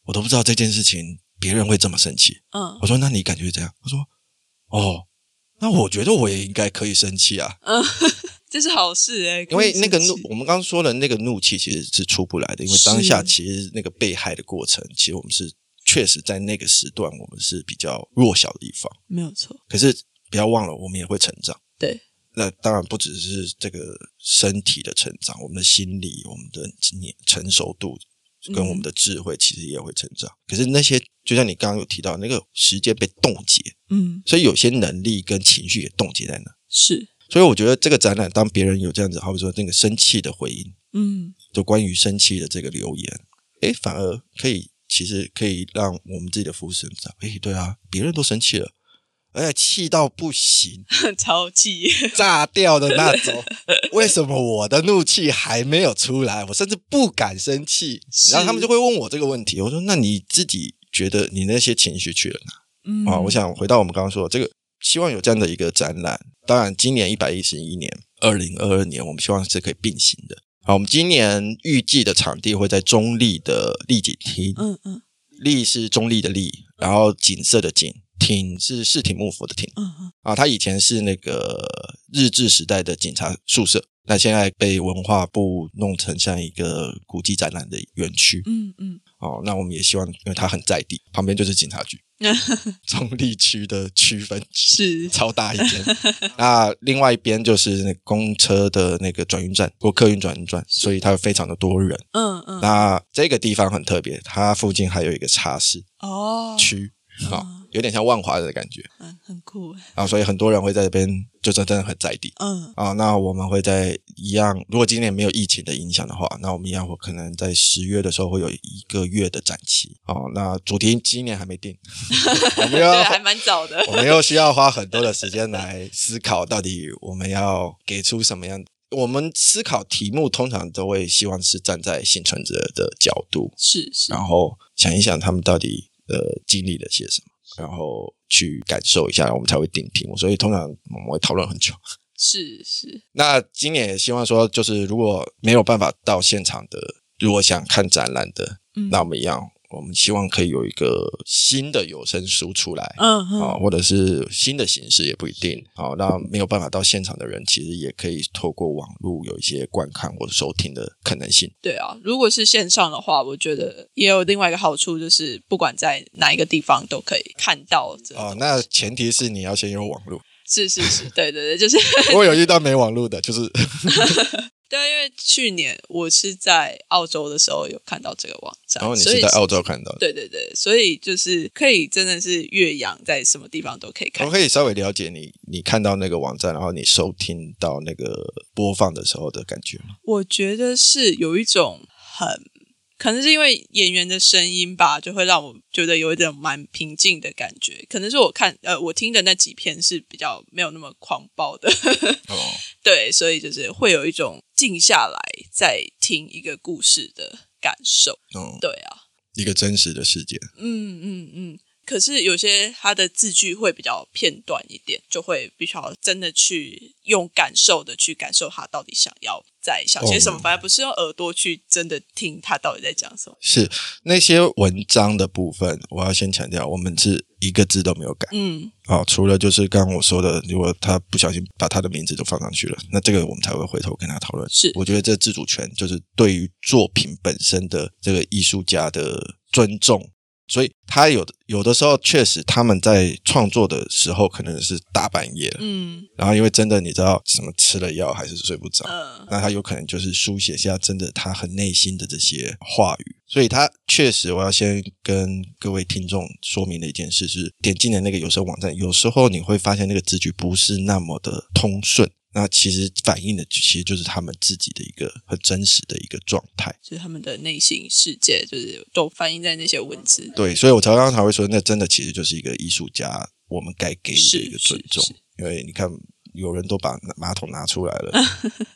我都不知道这件事情别人会这么生气。嗯我说那你感觉怎样？他说哦，那我觉得我也应该可以生气啊，嗯，这是好事哎、因为那个怒我们刚刚说的那个怒气其实是出不来的，因为当下其实那个被害的过程，其实我们是确实在那个时段我们是比较弱小的一方。没有错，可是不要忘了，我们也会成长。对，那当然不只是这个身体的成长，我们的心理、我们的年成熟度跟我们的智慧，其实也会成长。可是那些，就像你刚刚有提到，那个时间被冻结，嗯，所以有些能力跟情绪也冻结在那。是，所以我觉得这个展览，当别人有这样子，好比说那个生气的回应，嗯就关于生气的这个留言，诶，反而可以，其实可以让我们自己的服务生知道，诶，对啊，别人都生气了，而且气到不行，超气，炸掉的那种。为什么我的怒气还没有出来？我甚至不敢生气。然后他们就会问我这个问题，我说：“那你自己觉得你那些情绪去了哪？”嗯啊，我想回到我们刚刚说的这个，希望有这样的一个展览。当然，今年一百一十一年，二零二二年，我们希望是可以并行的。好，我们今年预计的场地会在中立的丽景厅，嗯嗯丽是中立的立，然后景色的景，挺是市挺幕府的町。嗯嗯，啊，他以前是那个日治时代的警察宿舍，那现在被文化部弄成像一个古迹展览的园区。嗯嗯，哦，那我们也希望，因为它很在地，旁边就是警察局，中立区的区分是超大一间。那另外一边就是那公车的那个转运站或客运转运站，所以它非常的多人。嗯嗯，那这个地方很特别，它附近还有一个茶室哦，区，啊、有点像万华的感觉嗯，很酷，啊，所以很多人会在这边，就真真的很在地。嗯啊，那我们会在一样，如果今年没有疫情的影响的话，那我们一样会可能在十月的时候会有一个月的展期。哦，那主题今年还没定，我们又对，要还蛮早的，我们又需要花很多的时间来思考，到底我们要给出什么样。我们思考题目通常都会希望是站在幸存者的角度，是是，然后想一想他们到底呃经历了些什么，然后去感受一下，我们才会定题目。所以通常我们会讨论很久。是是，那今年也希望说，就是如果没有办法到现场的，如果想看展览的，嗯那我们一样，我们希望可以有一个新的有声书出来。嗯啊、嗯，或者是新的形式也不一定。好、那没有办法到现场的人，其实也可以透过网络有一些观看或者收听的可能性。对啊，如果是线上的话，我觉得也有另外一个好处，就是不管在哪一个地方都可以看到这哦、那前提是你要先有网络。是是是，对对对，就是 我有遇到没网络的，就是对，因为去年我是在澳洲的时候有看到这个网站，然后你是在澳洲看到的。对对对，所以就是可以真的是岳阳在什么地方都可以看我。可以稍微了解你，你看到那个网站，然后你收听到那个播放的时候的感觉吗？我觉得是有一种很，可能是因为演员的声音吧，就会让我觉得有一点蛮平静的感觉。可能是我看呃，我听的那几篇是比较没有那么狂暴的，哦，对，所以就是会有一种静下来再听一个故事的感受。嗯，对啊，一个真实的事件。嗯嗯嗯，可是有些他的字句会比较片段一点，就会必须要真的去用感受的去感受他到底想要在想些什么，哦反而不是用耳朵去真的听他到底在讲什么。是那些文章的部分，我要先强调，我们是一个字都没有改。嗯，哦，除了就是刚刚我说的，如果他不小心把他的名字都放上去了，那这个我们才会回头跟他讨论。是我觉得这自主权就是对于作品本身的这个艺术家的尊重。所以他有的有的时候确实他们在创作的时候可能是大半夜了，嗯。然后因为真的你知道什么吃了药还是睡不着，嗯那他有可能就是书写下真的他很内心的这些话语，所以他确实，我要先跟各位听众说明的一件事是，点进的那个有声网站，有时候你会发现那个字句不是那么的通顺，那其实反映的其实就是他们自己的一个很真实的一个状态。就是他们的内心世界，就是都反映在那些文字。对，所以我才刚刚才会说，那真的其实就是一个艺术家我们该给予的一个尊重因为你看。有人都把马桶拿出来了，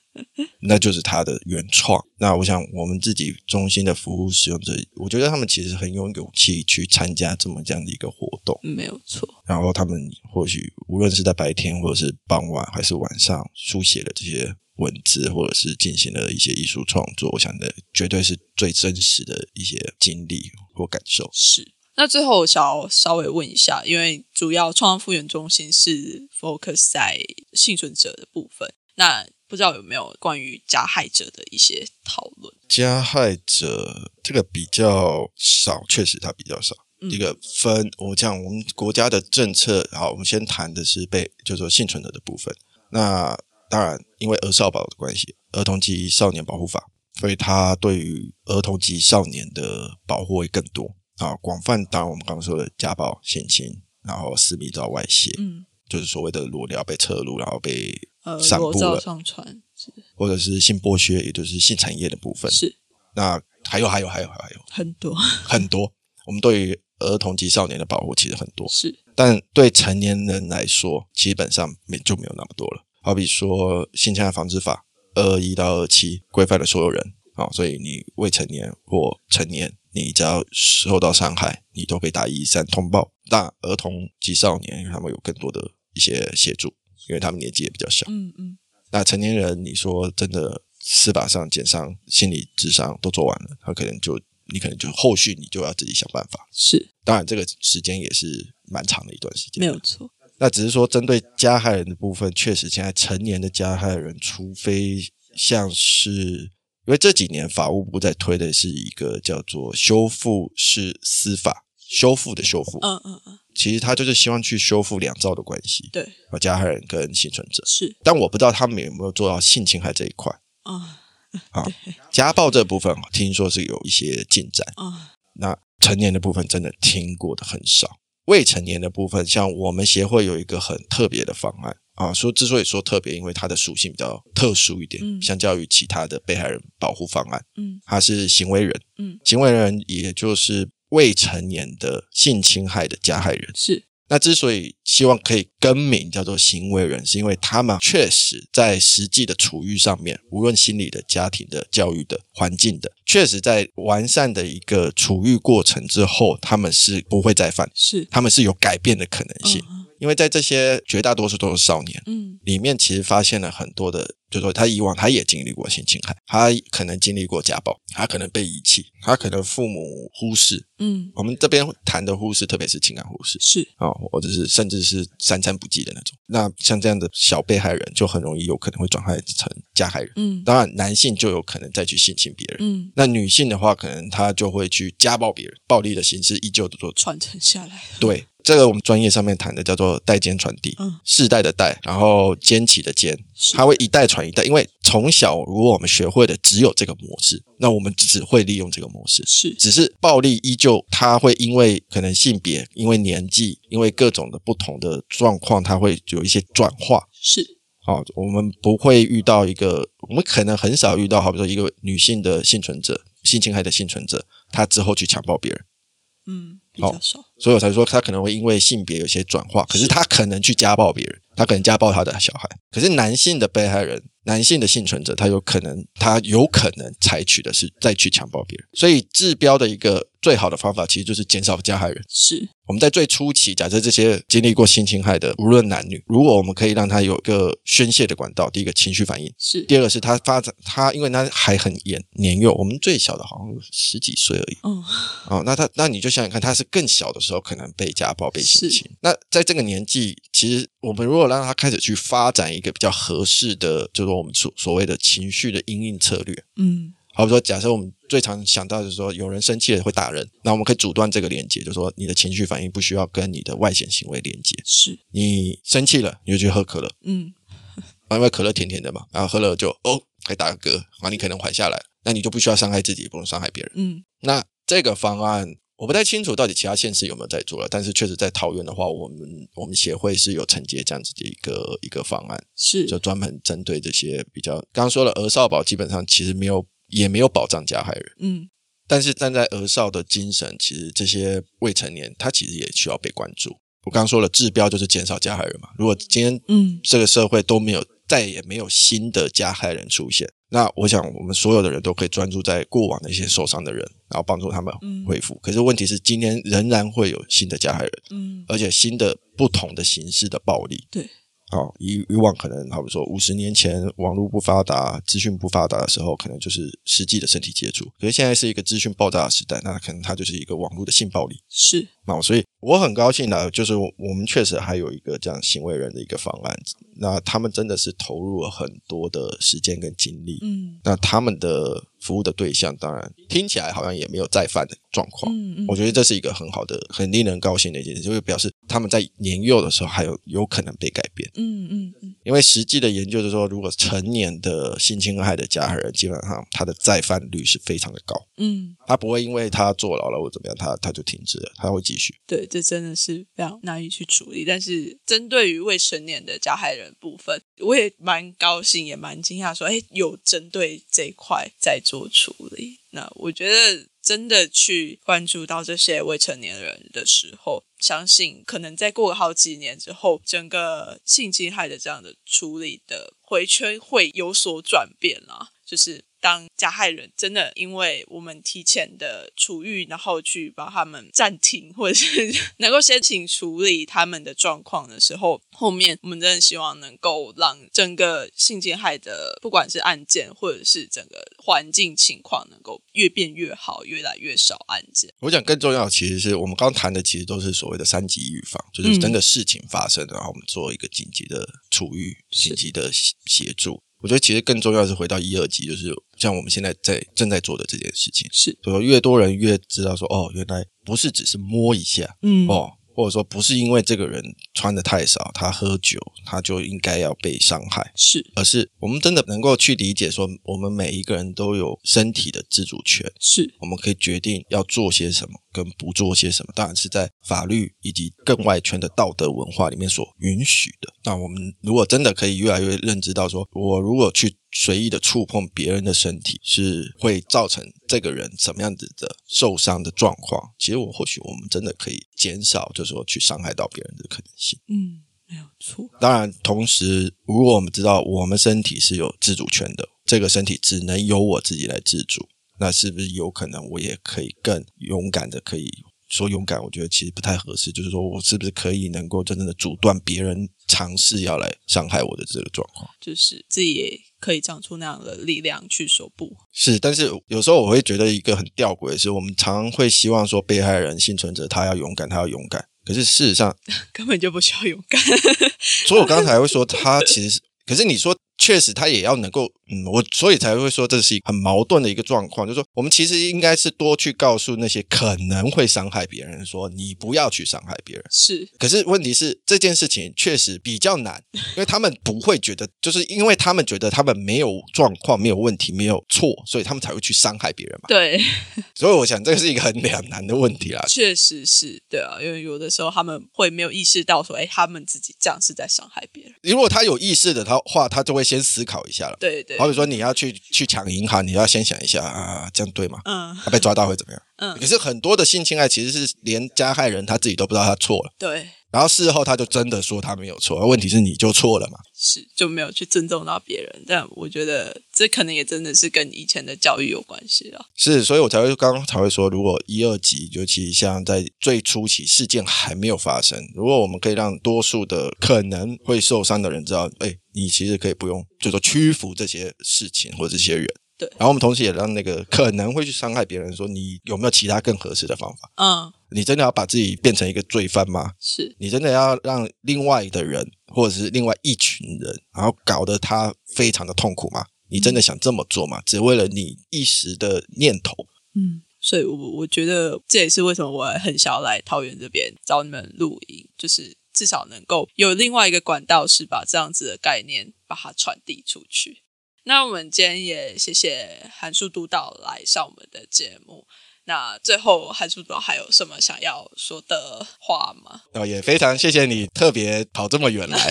那就是他的原创。那我想，我们自己中心的服务使用者，我觉得他们其实很有勇气去参加这么这样的一个活动。没有错，然后他们或许无论是在白天，或者是傍晚，还是晚上，书写了这些文字，或者是进行了一些艺术创作，我想的绝对是最真实的一些经历或感受。是。那最后我想要稍微问一下，因为主要创伤复原中心是 focus 在幸存者的部分，那不知道有没有关于加害者的一些讨论？加害者这个比较少，确实它比较少。嗯一个分，我讲我们国家的政策，好，我们先谈的是被，就是说幸存者的部分。那当然，因为儿少保的关系，儿童及少年保护法，所以它对于儿童及少年的保护会更多啊，广泛。当然，我们刚刚说的家暴、性侵，然后私密照外泄，嗯，就是所谓的裸聊被侧录，然后被呃，散布了，上传是或者是性剥削，也就是性产业的部分。是那还有，还有，还有，还有。很多，很多。我们对于儿童及少年的保护其实很多，是但对成年人来说，基本上没就没有那么多了。好比说《性侵害防治法》二一到二七规范了所有人，好、所以你未成年或成年，你只要受到伤害，你都可以打一一三通报。那儿童及少年，他们有更多的一些协助，因为他们年纪也比较小。嗯嗯那成年人，你说真的司法上、检伤、心理智商都做完了，他可能就你可能就后续你就要自己想办法。是当然，这个时间也是蛮长的一段时间。没有错，那只是说针对加害人的部分，确实现在成年的加害人，除非像是因为这几年法务部在推的是一个叫做修复式司法，修复的修复，嗯嗯嗯，其实他就是希望去修复两造的关系，对，啊，加害人跟幸存者。是但我不知道他们有没有做到性侵害这一块。啊 啊，家暴这部分听说是有一些进展，啊那成年的部分真的听过的很少。未成年的部分，像我们协会有一个很特别的方案啊，说之所以说特别，因为它的属性比较特殊一点，嗯。相较于其他的被害人保护方案，嗯。它是行为人，嗯，行为人也就是未成年的性侵害的加害人。是那之所以希望可以更名叫做行为人，是因为他们确实在实际的处遇上面，无论心理的、家庭的、教育的、环境的，确实在完善的一个处遇过程之后，他们是不会再犯，是，他们是有改变的可能性。嗯因为在这些绝大多数都是少年嗯里面，其实发现了很多的，就是说他以往他也经历过性侵害，他可能经历过家暴，他可能被遗弃，他可能父母忽视。嗯我们这边谈的忽视，特别是情感忽视，是啊、或者是甚至是三餐不继的那种。那像这样的小被害人，就很容易有可能会转害成加害人。嗯当然，男性就有可能再去性侵别人。嗯那女性的话，可能她就会去家暴别人，暴力的形式依旧的做。传承下来，对，这个我们专业上面谈的叫做代间传递，嗯世代的代，然后间起的间，它会一代传一代。因为从小如果我们学会的只有这个模式，那我们只会利用这个模式。是只是暴力依旧，它会因为可能性别、因为年纪、因为各种的不同的状况，它会有一些转化。是哦，我们不会遇到一个，我们可能很少遇到，好比说一个女性的幸存者、性侵害的幸存者，她之后去强暴别人，嗯比较少，所以我才说他可能会因为性别有些转化，可是他可能去家暴别人，他可能家暴他的小孩。可是男性的被害人、男性的幸存者，他有可能他有可能采取的是再去强暴别人，所以治标的一个最好的方法其实就是减少加害人。是，我们在最初期，假设这些经历过性侵害的，无论男女，如果我们可以让他有一个宣泄的管道，第一个情绪反应，是，第二个是他发展他，因为他还很年年幼，我们最小的好像十几岁而已。嗯，哦，那他那你就想想看，他是更小的时候可能被家暴、被性侵。那在这个年纪，其实我们如果让他开始去发展一个比较合适的，就是我们所所谓的情绪的应应策略，嗯，好比说，假设我们最常想到就是说，有人生气了会打人，那我们可以阻断这个连接，就是说你的情绪反应不需要跟你的外显行为连接。是。你生气了，你就去喝可乐，嗯，啊因为可乐甜甜的嘛，然后喝了就哦，可以打个嗝，然后你可能缓下来，那你就不需要伤害自己，也不用伤害别人。嗯，那这个方案我不太清楚到底其他县市有没有在做了，但是确实在桃园的话，我们我们协会是有承接这样子的一个一个方案，是，就专门针对这些比较刚刚说了，儿少保基本上其实没有也没有保障加害人，嗯，但是站在儿少的精神，其实这些未成年他其实也需要被关注。我刚刚说了，治标就是减少加害人嘛。如果今天嗯，这个社会都没有再也没有新的加害人出现，那我想我们所有的人都可以专注在过往的一些受伤的人，然后帮助他们嗯恢复。可是问题是，今天仍然会有新的加害人，嗯，而且新的不同的形式的暴力。对，好，以以往可能，好比说五十年前网络不发达、资讯不发达的时候，可能就是实际的身体接触。可是现在是一个资讯爆炸的时代，那可能它就是一个网络的性暴力。是，那所以我很高兴呢，就是我们确实还有一个这样行为人的一个方案，那他们真的是投入了很多的时间跟精力。嗯，那他们的服务的对象，当然听起来好像也没有再犯的状况。嗯嗯，我觉得这是一个很好的、很令人高兴的一件事，就是表示他们在年幼的时候还有有可能被改变。嗯嗯嗯，因为实际的研究就是说，如果成年的性侵害的加害人，基本上他的再犯率是非常的高，嗯，他不会因为他坐牢了或怎么样，他他就停止了，他会继续。对，这真的是非常难以去处理。但是针对于未成年的加害人部分，我也蛮高兴，也蛮惊讶，说，哎，有针对这一块在做处理。那我觉得真的去关注到这些未成年人的时候，相信可能再过个好几年之后，整个性侵害的这样的处理的回圈会有所转变啦。就是当加害人真的因为我们提前的处遇，然后去把他们暂停，或者是 能够先行处理他们的状况的时候，后面我们真的希望能够让整个性侵害的不管是案件或者是整个环境情况能够越变越好，越来越少案件。我想更重要的其实是我们刚谈的，其实都是所谓的三级预防，就是真的事情发生了，然后我们做一个紧急的处遇、是紧急的协协助。我觉得其实更重要的是回到一二级，就是像我们现在在正在做的这件事情。是，所以说越多人越知道说，哦，原来不是只是摸一下，嗯哦，或者说不是因为这个人穿的太少，他喝酒，他就应该要被伤害，是。而是我们真的能够去理解说，我们每一个人都有身体的自主权，是，我们可以决定要做些什么，跟不做些什么，当然是在法律以及更外圈的道德文化里面所允许的。那我们如果真的可以越来越认知到说，我如果去随意的触碰别人的身体，是会造成这个人什么样子的受伤的状况，其实我或许我们真的可以减少，就是说去伤害到别人的可能性。嗯，没有错，当然，同时，如果我们知道我们身体是有自主权的，这个身体只能由我自己来自主，那是不是有可能我也可以更勇敢的可以说勇敢？我觉得其实不太合适，就是说我是不是可以能够真正的阻断别人尝试要来伤害我的这个状况？就是自己也可以长出那样的力量去说不。是，但是有时候我会觉得一个很吊诡的是，我们常常会希望说被害人、幸存者他要勇敢，他要勇敢。可是事实上，根本就不需要勇敢。所以我刚才会说他其实是，可是你说确实他也要能够，嗯，我所以才会说这是一个很矛盾的一个状况，就是说我们其实应该是多去告诉那些可能会伤害别人，说你不要去伤害别人。是可是问题是这件事情确实比较难，因为他们不会觉得，就是因为他们觉得他们没有状况、没有问题、没有错，所以他们才会去伤害别人嘛。对，所以我想这是一个很两难的问题啦。确实是对啊，因为有的时候他们会没有意识到说，哎，他们自己这样是在伤害别人。如果他有意识的他话，他就会先思考一下了。对对，好比说你要去去抢银行，你要先想一下啊，这样对吗？嗯他被抓到会怎么样？嗯可是很多的性侵害其实是连加害人他自己都不知道他错了，对，然后事后他就真的说他没有错，问题是你就错了嘛？是就没有去尊重到别人。但我觉得这可能也真的是跟以前的教育有关系了。是，所以我才会刚刚才会说，如果一二级，尤其像在最初期事件还没有发生，如果我们可以让多数的可能会受伤的人知道，哎，你其实可以不用，就说屈服这些事情或者这些人。对然后我们同时也让那个可能会去伤害别人说，你有没有其他更合适的方法？嗯，你真的要把自己变成一个罪犯吗？是你真的要让另外的人或者是另外一群人，然后搞得他非常的痛苦吗？你真的想这么做吗？只为了你一时的念头？嗯，所以我我觉得这也是为什么我很想要来桃园这边找你们录音，就是至少能够有另外一个管道，是把这样子的概念把它传递出去。那我们今天也谢谢韩树督导来上我们的节目。那最后，韩叔督导还有什么想要说的话吗？哦，也非常谢谢你特别跑这么远来。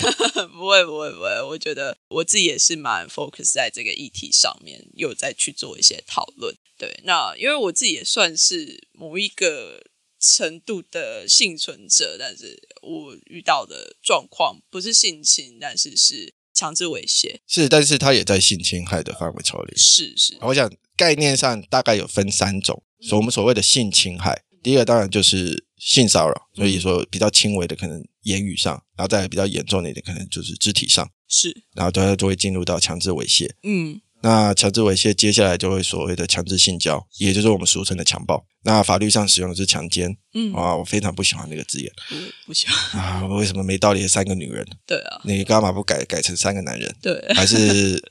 不会，不会，不会。我觉得我自己也是蛮 focus 在这个议题上面，有再去做一些讨论。对，那因为我自己也算是某一个程度的幸存者，但是我遇到的状况不是性侵，但是是强制猥亵。是，但是他也在性侵害的范围超里。是是，我想概念上大概有分三种，所我们所谓的性侵害，第一个当然就是性骚扰，所以说比较轻微的可能言语上，然后再来比较严重的一点可能就是肢体上，是，然后它就会进入到强制猥亵。嗯那强制猥亵接下来就会所谓的强制性交，也就是我们俗称的强暴。那法律上使用的是强奸嗯，啊，我非常不喜欢那个字眼不不喜欢。啊，为什么没道理的三个女人，对啊，你干嘛不改改成三个男人，对，还是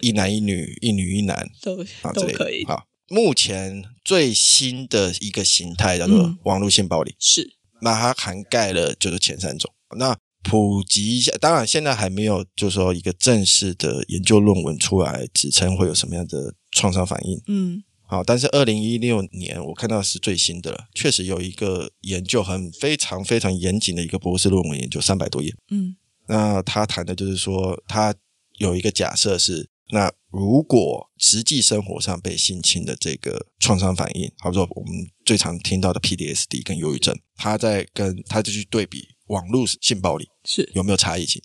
一男一女，一女一男 都啊之类都可以的？。好，目前最新的一个形态叫做嗯网络性暴力，是，那它涵盖了就是前三种。那普及一下，当然现在还没有就是说一个正式的研究论文出来，指称会有什么样的创伤反应。嗯好，但是二零一六年我看到是最新的了，确实有一个研究很非常非常严谨的一个博士论文研究，三百多页。嗯那他谈的就是说，他有一个假设是，那如果实际生活上被性侵的这个创伤反应，好比说我们最常听到的 PDSD 跟忧郁症，他在跟他就去对比网络性暴力是，有没有差异性。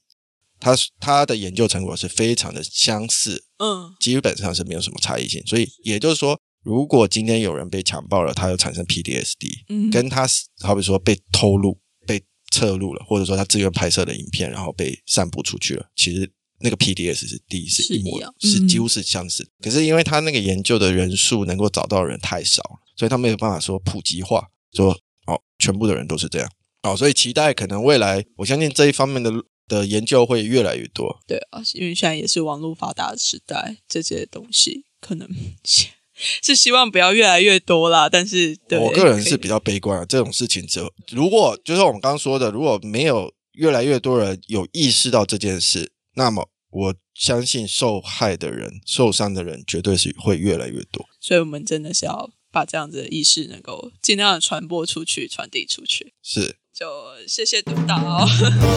他他的研究成果是非常的相似，嗯基本上是没有什么差异性。所以也就是说，如果今天有人被强暴了，他又产生 PDSD，嗯，跟他好比说被偷录、被侧录了，或者说他自愿拍摄的影片，然后被散布出去了，其实那个 PDS 是第一是是一模是几乎是相似。可是因为他那个研究的人数能够找到的人太少了，所以他没有办法说普及化，说哦全部的人都是这样哦，所以期待可能未来，我相信这一方面的的研究会越来越多。对啊，因为现在也是网络发达的时代，这些东西可能 是希望不要越来越多啦。但是，对我个人是比较悲观啊，这种事情只有如果就是我们刚刚说的，如果没有越来越多人有意识到这件事，那么我相信受害的人、受伤的人绝对是会越来越多。所以我们真的是要把这样子的意识能够尽量的传播出去、传递出去。是，就谢谢督导。好，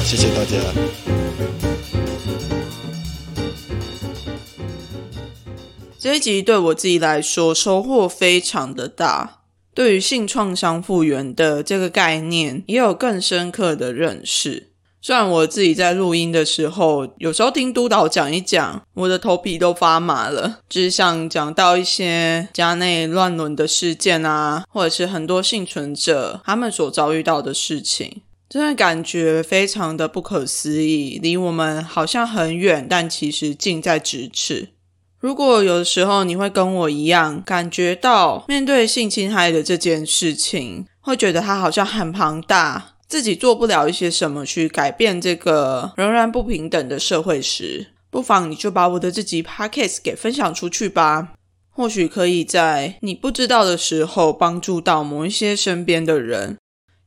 谢谢大家。这一集对我自己来说收获非常的大，对于性创伤复原的这个概念也有更深刻的认识。虽然我自己在录音的时候，有时候听督导讲一讲，我的头皮都发麻了。只是像讲到一些家内乱伦的事件啊，或者是很多幸存者他们所遭遇到的事情，真的感觉非常的不可思议，离我们好像很远，但其实近在咫尺。如果有的时候你会跟我一样，感觉到面对性侵害的这件事情，会觉得它好像很庞大，自己做不了一些什么去改变这个仍然不平等的社会时，不妨你就把我的这集 podcast 给分享出去吧。或许可以在你不知道的时候帮助到某一些身边的人。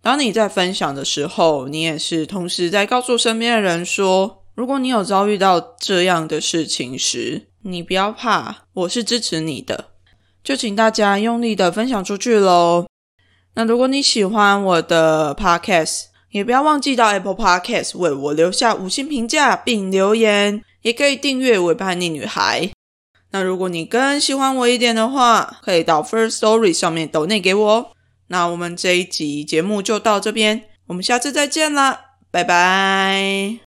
当你在分享的时候，你也是同时在告诉身边的人说，如果你有遭遇到这样的事情时，你不要怕，我是支持你的。就请大家用力的分享出去喽。那如果你喜欢我的 podcast，也不要忘记到 Apple Podcast 为我留下五星评价并留言，也可以订阅《伪叛逆女孩》。那如果你更喜欢我一点的话，可以到 First Story 上面抖内给我哦。那我们这一集节目就到这边，我们下次再见啦，拜拜。